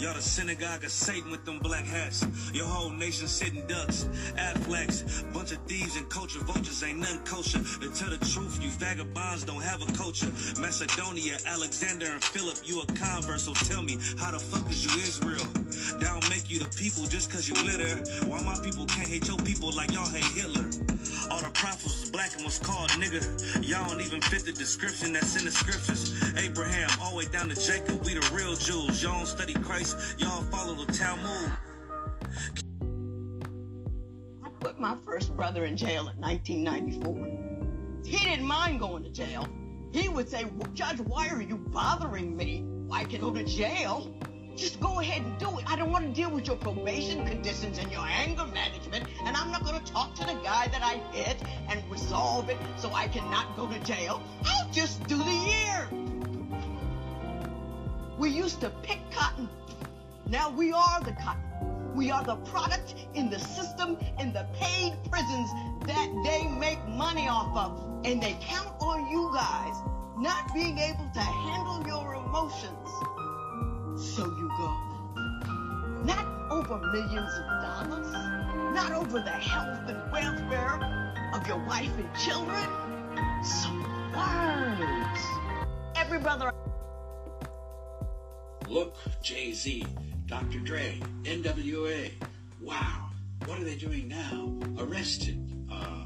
[SPEAKER 20] Y'all the synagogue of Satan with them black hats. Your whole nation sitting ducks, Aflacs, bunch of thieves and culture vultures ain't nothing kosher. To tell the truth, you vagabonds don't have a culture. Macedonia, Alexander, and Philip, you a convert, so tell me, how the fuck is you Israel? That don't make you the people just cause you litter. Why my people can't hate your people like y'all hate Hitler? All the prophets was black and was called nigga. Y'all don't even fit the description that's in the scriptures. Abraham, all the way down to Jacob, we the real Jews. Y'all don't study Christ, y'all follow the Talmud.
[SPEAKER 21] I put my first brother in jail in 1994. He didn't mind going to jail. He would say, Judge, why are you bothering me? I can go to jail. Just go ahead and do it. I don't want to deal with your probation conditions and your anger management, and I'm not going to talk to the guy that I hit and resolve it so I cannot go to jail. I'll just do the year. We used to pick cotton. Now we are the cotton. We are the product in the system, in the paid prisons that they make money off of. And they count on you guys not being able to handle your emotions. So you go. Not over millions of dollars, not over the health and welfare of your wife and children. Some words. Every brother.
[SPEAKER 22] Look, Jay Z, Dr. Dre, NWA. Wow, what are they doing now? Arrested, uh,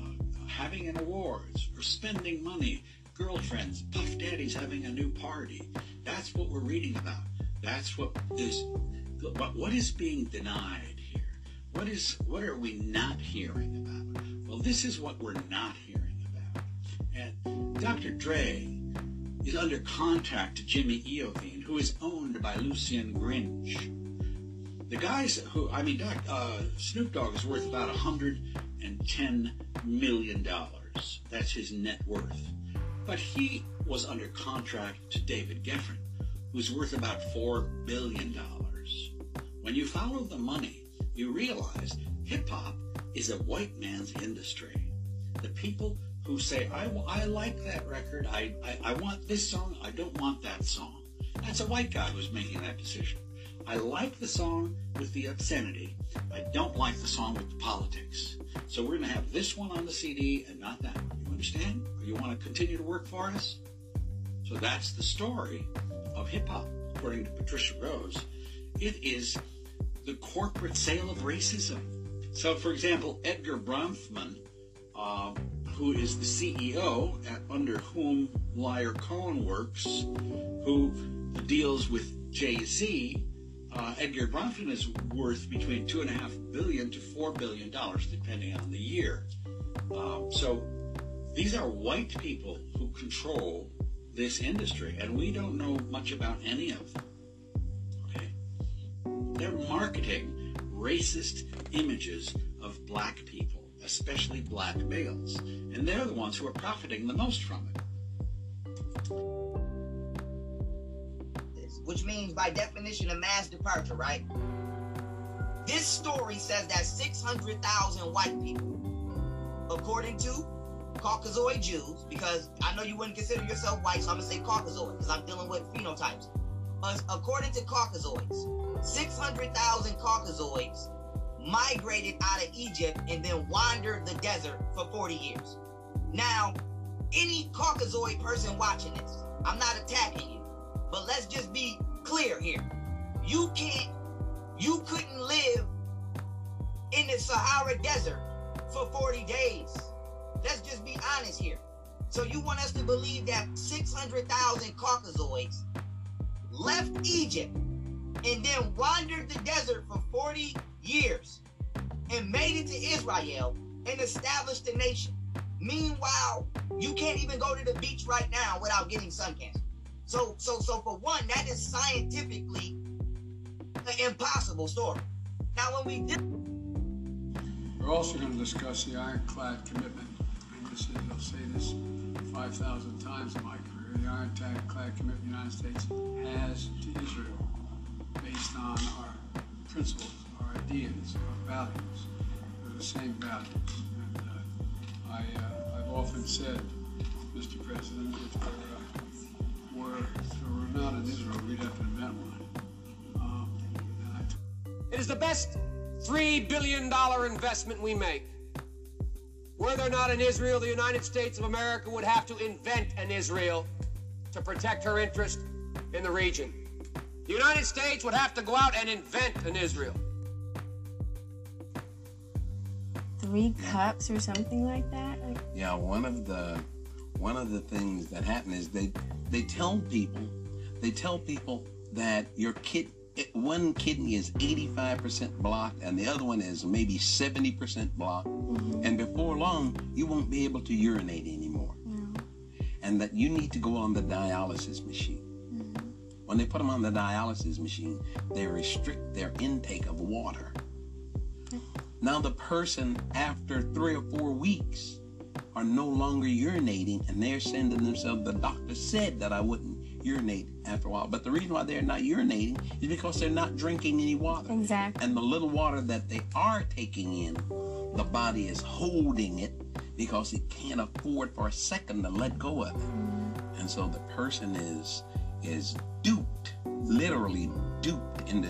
[SPEAKER 22] having an awards, or spending money, girlfriends, Puff Daddy's having a new party. That's what we're reading about. That's what is. What is being denied here? What is? What are we not hearing about? Well, this is what we're not hearing about. And Dr. Dre is under contract to Jimmy Iovine, who is owned by Lucian Grainge. The guys who, I mean, Doc, uh, Snoop Dogg is worth about $110 million. That's his net worth. But he was under contract to David Geffen, who's worth about $4 billion. When you follow the money, you realize hip hop is a white man's industry. The people who say, I, I like that record, I, I, I want this song, I don't want that song. That's a white guy who's making that decision. I like the song with the obscenity. I don't like the song with the politics. So we're going to have this one on the CD and not that one. You understand? Or you want to continue to work for us? So that's the story of hip hop, according to Patricia Rose. It is the corporate sale of racism. So, for example, Edgar Bronfman, uh, who is the CEO at, under whom Lyor Cohen works, who deals with Jay Z, uh, Edgar Bronfman is worth between two and a half billion to four billion dollars, depending on the year. Um, so these are white people who control this industry, and we don't know much about any of them. Okay, they're marketing racist images of black people, especially black males, and they're the ones who are profiting the most from it.
[SPEAKER 23] which means by definition a mass departure, right? This story says that 600,000 white people, according to Caucasoid Jews, because I know you wouldn't consider yourself white, so I'm gonna say Caucasoid, because I'm dealing with phenotypes. Uh, according to Caucasoids, 600,000 Caucasoids migrated out of Egypt and then wandered the desert for 40 years. Now, any Caucasoid person watching this, I'm not attacking you. But let's just be clear here. You can't, you couldn't live in the Sahara Desert for 40 days. Let's just be honest here. So you want us to believe that 600,000 Caucasoids left Egypt and then wandered the desert for 40 years and made it to Israel and established a nation. Meanwhile, you can't even go to the beach right now without getting sun cancer. So, so, so for one, that is scientifically an impossible story. Now, when we did,
[SPEAKER 15] We're also going to discuss the ironclad commitment. I'll say this 5,000 times in my career. The ironclad commitment the United States has to Israel based on our principles, our ideas, our values. They're the same values. And uh, I, uh, I've often said, Mr. President, if there uh, were, if were not in Israel, we'd have to invent one. Um,
[SPEAKER 24] It is the best $3 billion investment we make. Were there not an Israel, the United States of America would have to invent an Israel to protect her interest in the region. The United States would have to go out and invent an Israel.
[SPEAKER 25] Three cups or something like that?
[SPEAKER 26] Yeah, one of the one of the things that happen is they they tell people they tell people that your kid one kidney is 85% blocked and the other one is maybe 70% blocked. Mm-hmm. And before long you won't be able to urinate anymore. And that you need to go on the dialysis machine. Mm-hmm. When they put them on the dialysis machine they restrict their intake of water. Now the person after three or four weeks are no longer urinating and they're saying to themselves, the doctor said that I wouldn't urinate after a while. But the reason why they're not urinating is because they're not drinking any water.
[SPEAKER 25] Exactly.
[SPEAKER 26] And the little water that they are taking in, the body is holding it because it can't afford for a second to let go of it. Mm. And so the person is is duped, literally duped into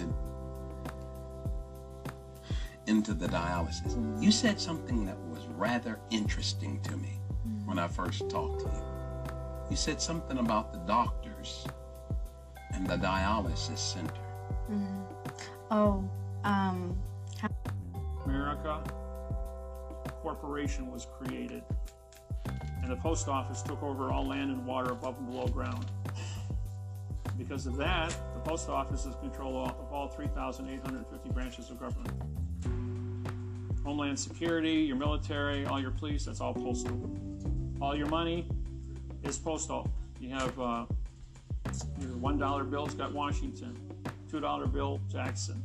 [SPEAKER 26] into the dialysis. Mm. You said something that was rather interesting to me mm. when I first talked to you. You said something about the doctors and the dialysis center.
[SPEAKER 25] mhm. Oh, um, how-
[SPEAKER 27] America, corporation was created, and the post office took over all land and water above and below ground. Because of that, the post office is control of all 3,850 branches of government. Homeland Security, your military, all your police, that's all postal. All your money is postal. You have uh, your $1 bill, it's got Washington. $2 bill, Jackson.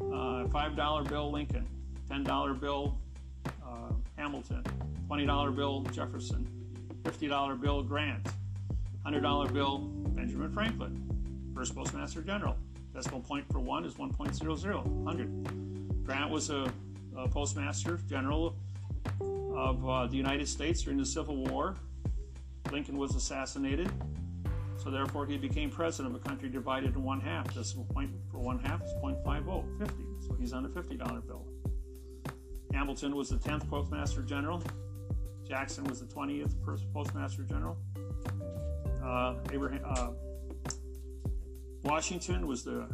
[SPEAKER 27] Uh, $5 bill, Lincoln. $10 bill, uh, Hamilton. $20 bill, Jefferson. $50 bill, Grant. $100 bill, Benjamin Franklin. First Postmaster General. Decimal point for one is 1.00, 100. Grant was a, a Postmaster General of uh, the United States during the Civil War. Lincoln was assassinated, so therefore he became president of a country divided in one half. This point for one half is 0.50, 50. So he's on a $50 bill. Hamilton was the 10th Postmaster General. Jackson was the 20th Postmaster General. Uh, Abraham, uh, Washington was the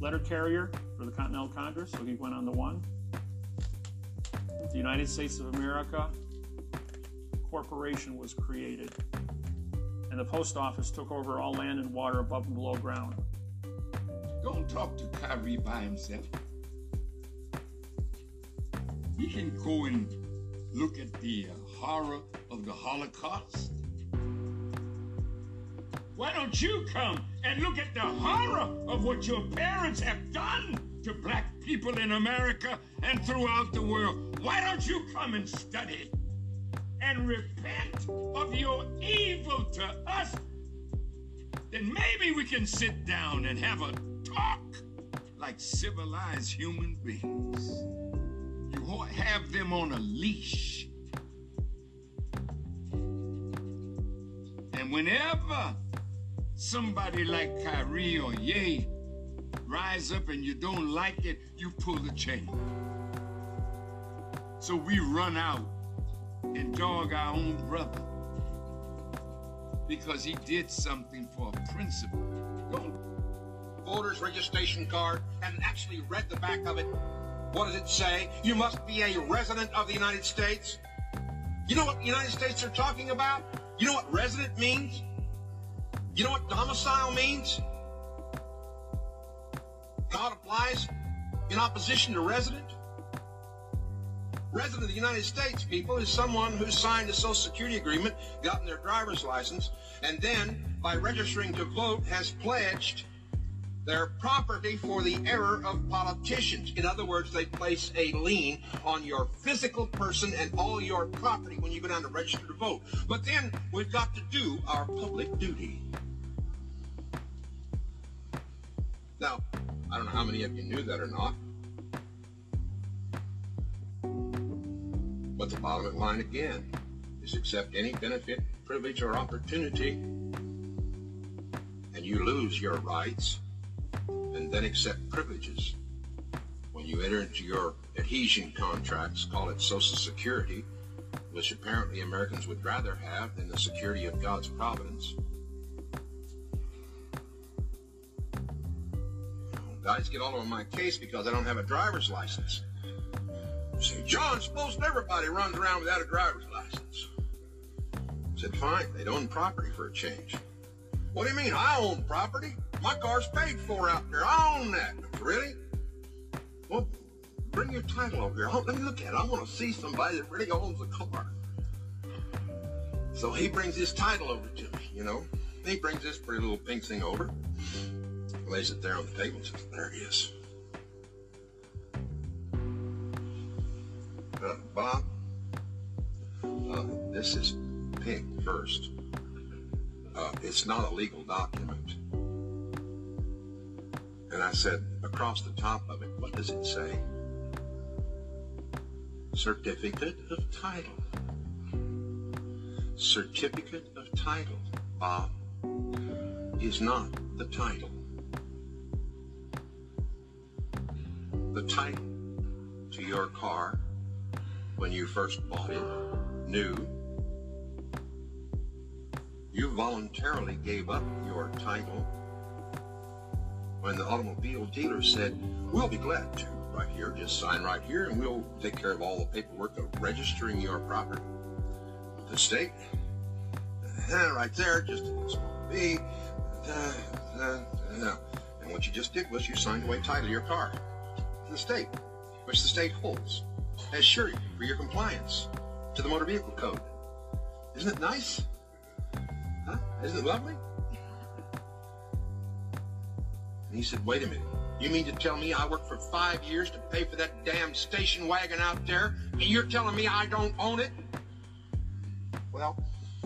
[SPEAKER 27] letter carrier for the Continental Congress, so he went on the one. The United States of America Corporation was created, and the post office took over all land and water above and below ground.
[SPEAKER 18] Don't talk to Kyrie by himself. We can go and look at the uh, horror of the Holocaust. Why don't you come and look at the horror of what your parents have done to black people in America and throughout the world? Why don't you come and study and repent of your evil to us? Then maybe we can sit down and have a talk like civilized human beings. You have them on a leash. And whenever somebody like Kyrie or Ye rise up and you don't like it, you pull the chain. So we run out and dog our own brother because he did something for a principle.
[SPEAKER 9] Don't voter's registration card and actually read the back of it. What does it say? You must be a resident of the United States. You know what the United States are talking about? You know what resident means? You know what domicile means? God applies in opposition to resident. Resident of the United States, people, is someone who signed a Social Security agreement, gotten their driver's license, and then, by registering to vote, has pledged their property for the error of politicians. In other words, they place a lien on your physical person and all your property when you go down to register to vote. But then we've got to do our public duty. Now, I don't know how many of you knew that or not. But the bottom line again is accept any benefit, privilege, or opportunity, and you lose your rights, and then accept privileges. When you enter into your adhesion contracts, call it Social Security, which apparently Americans would rather have than the security of God's providence. Guys get all over my case because I don't have a driver's license. Say, John, suppose everybody runs around without a driver's license. I said, fine, they own property for a change. What do you mean? I own property. My car's paid for out there. I own that. Really? Well, bring your title over here. Let me look at it. I want to see somebody that really owns a car. So he brings his title over to me, you know. He brings this pretty little pink thing over, lays it there on the table, and says, there it is. Bob, uh, this is pink first. Uh, it's not a legal document. And I said, across the top of it, what does it say? Certificate of title. Certificate of title, Bob, is not the title. The title to your car when you first bought it, new, you voluntarily gave up your title when the automobile dealer said, we'll be glad to, right here, just sign right here and we'll take care of all the paperwork of registering your property. The state, uh, right there, just a small B, uh, uh, and what you just did was you signed away title to your car. To the state, which the state holds as surety for your compliance to the motor vehicle code. Isn't it nice? Huh? Isn't it lovely? And he said, wait a minute. You mean to tell me I worked for five years to pay for that damn station wagon out there, and you're telling me I don't own it? Well,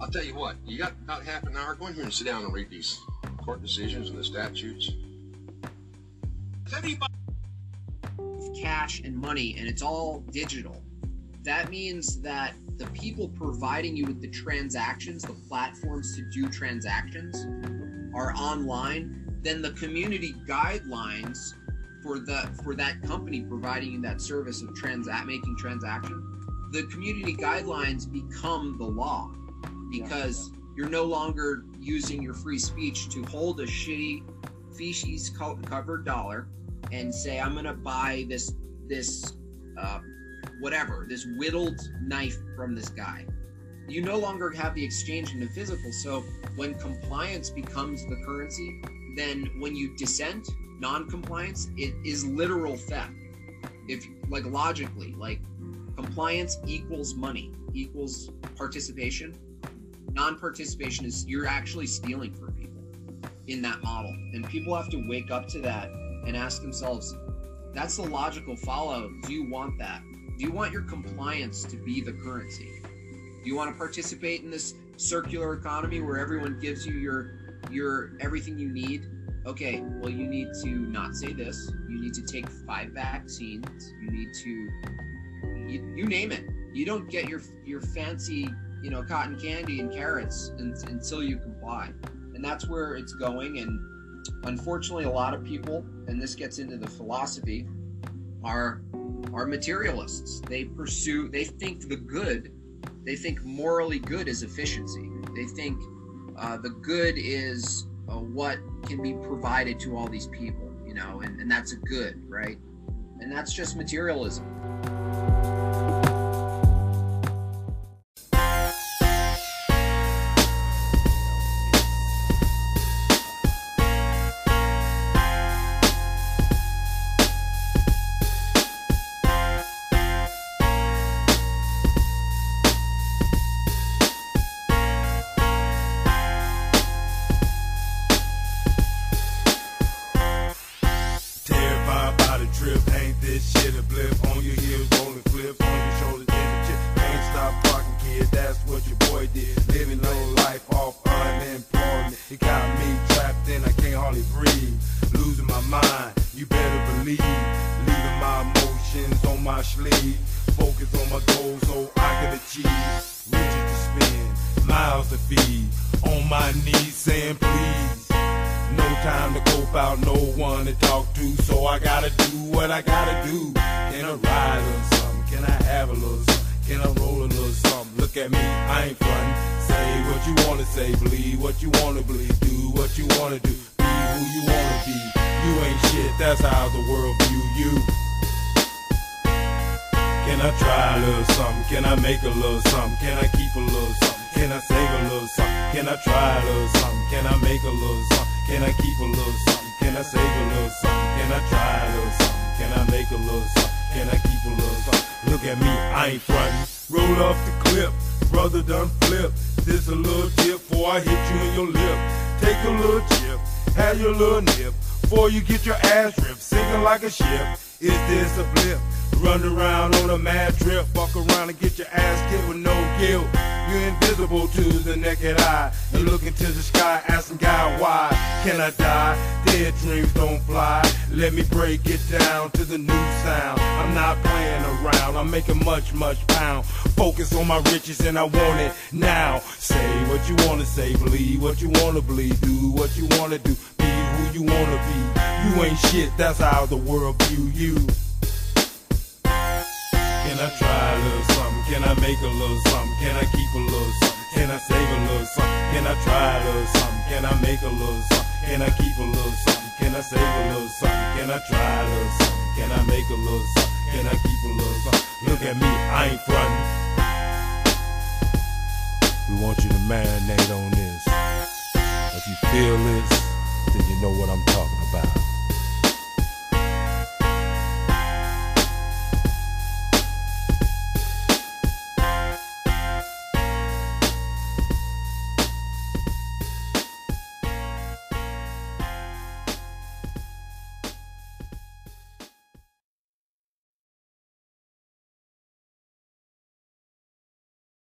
[SPEAKER 9] I'll tell you what. You got about half an hour. Go in here and sit down and read these court decisions and the statutes.
[SPEAKER 28] Cash and money and it's all digital. That means that the people providing you with the transactions, the platforms to do transactions, are online. Then the community guidelines for the for that company providing you that service of transact making transaction, the community guidelines become the law because you're no longer using your free speech to hold a shitty feces co- covered dollar and say I'm gonna buy this this uh, whatever this whittled knife from this guy. You no longer have the exchange in the physical. So when compliance becomes the currency, then when you dissent, non-compliance, it is literal theft. If like logically, like compliance equals money equals participation. Non-participation is you're actually stealing from people in that model, and people have to wake up to that and ask themselves, that's the logical follow. Do you want that? Do you want your compliance to be the currency? Do you want to participate in this circular economy where everyone gives you your your everything you need? Okay, well you need to not say this. You need to take five vaccines. You need to you, you name it. You don't get your your fancy, you know, cotton candy and carrots un- until you comply. And that's where it's going and unfortunately a lot of people and this gets into the philosophy are are materialists. They pursue they think the good they think morally good is efficiency. They think uh, the good is uh, what can be provided to all these people you know and, and that's a good right? And that's just materialism
[SPEAKER 29] that's how the world view you. Can I try a little something? Can I make a little something? Can I keep a little something? Can I save a little something? Can I try a little something? Can I make a little something? Can I keep a little something? Can I save a little something? Can I try a little something? Can I make a little something? Can I keep a little something? Look at me, I ain't frontin'. Roll off the clip, brother done flip. This a little tip before I hit you in your lip. Take a little chip, have your little nip. Before you get your ass ripped, sinking like a ship. Is this a blip? Run around on a mad trip, fuck around and get your ass kicked with no guilt. You're invisible to the naked eye. You look into the sky, asking God why. Can I die? Dead dreams don't fly. Let me break it down to the new sound. I'm not playing around. I'm making much, much pound. Focus on my riches and I want it now. Say what you wanna say, believe what you wanna believe, do what you wanna do, be you wanna be. You ain't shit, that's how the world view you. Can I try a little something? Can I make a little something? Can I keep a little something? Can I save a little something? Can I try a little something? Can I make a little something? Can I keep a little something? Can I save a little something? Can I try a little something? Can I make a little something? Can I keep a little something? Look at me, I ain't frontin'. We want you to marinate on this. If you feel this, then you know what I'm talking about.